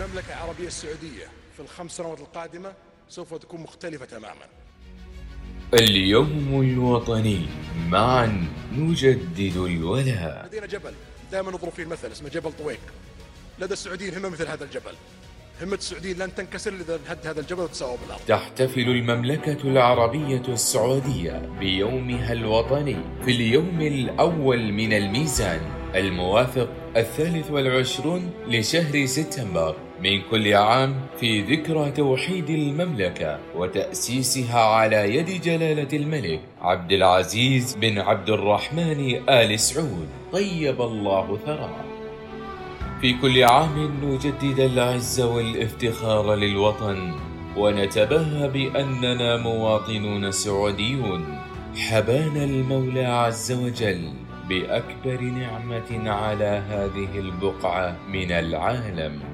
المملكة العربية السعودية في الخمس سنوات القادمة سوف تكون مختلفة تماما. اليوم الوطني معا نجدد الولاء. لدينا جبل دائما نضرب فيه المثل اسمه جبل طويق. لدى السعوديين همة مثل هذا الجبل. همة السعوديين لن تنكسر إذا هد هذا الجبل وتساوى بالأرض. تحتفل المملكة العربية السعودية بيومها الوطني في اليوم الأول من الميزان الموافق الثالث والعشرون لشهر سبتمبر من كل عام في ذكرى توحيد المملكة وتأسيسها على يد جلالة الملك عبد العزيز بن عبد الرحمن آل سعود. طيب الله ثراه في كل عام نجدد العز والافتخار للوطن ونتباهى بأننا مواطنون سعوديون. حبانا المولى عز وجل بأكبر نعمة على هذه البقعة من العالم.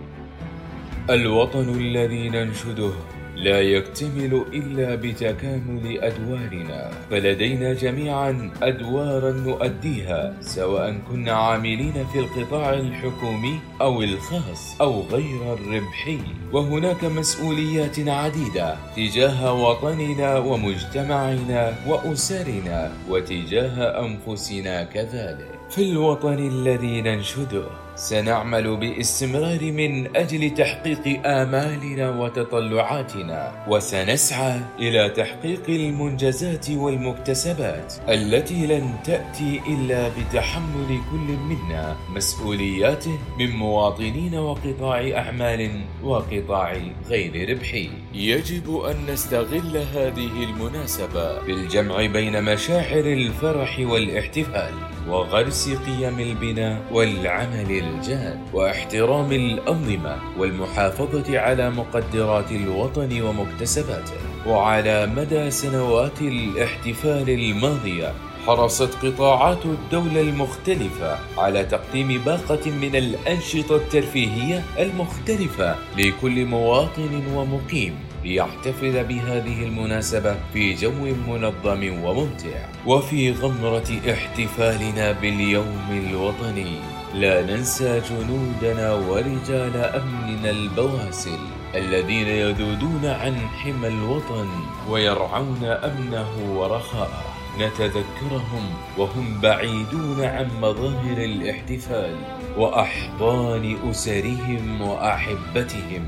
الوطن الذي ننشده لا يكتمل إلا بتكامل أدوارنا فلدينا جميعا أدوارا نؤديها سواء كنا عاملين في القطاع الحكومي أو الخاص أو غير الربحي. وهناك مسؤوليات عديدة تجاه وطننا ومجتمعنا وأسرنا وتجاه أنفسنا كذلك. في الوطن الذي ننشده سنعمل بإستمرار من أجل تحقيق آمالنا وتطلعاتنا وسنسعى إلى تحقيق المنجزات والمكتسبات التي لن تأتي إلا بتحمل كل منا مسؤولياته من مواطنين وقطاع أعمال وقطاع غير ربحي. يجب أن نستغل هذه المناسبة بالجمع بين مشاعر الفرح والاحتفال وغرس قيم البناء والعمل الجاد واحترام الأنظمة والمحافظة على مقدرات الوطن ومكتسباته وعلى مدى سنوات الاحتفال الماضية حرصت قطاعات الدولة المختلفة على تقديم باقة من الأنشطة الترفيهية المختلفة لكل مواطن ومقيم. ليحتفل بهذه المناسبة في جو منظم وممتع وفي غمرة احتفالنا باليوم الوطني. لا ننسى جنودنا ورجال أمننا البواسل الذين يذودون عن حمى الوطن ويرعون أمنه ورخاءه. نتذكرهم وهم بعيدون عن مظاهر الاحتفال وأحضان أسرهم وأحبتهم.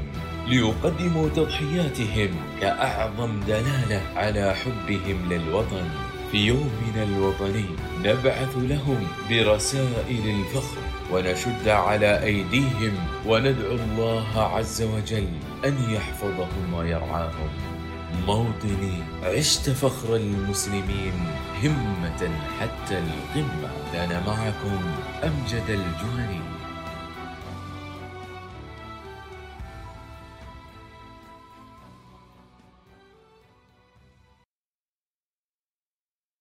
ليقدموا تضحياتهم كأعظم دلالة على حبهم للوطن. في يومنا الوطني نبعث لهم برسائل الفخر ونشد على أيديهم وندعو الله عز وجل أن يحفظهم ويرعاهم. موطني عشت فخر المسلمين همة حتى القمة. كان معكم أمجد الجهني.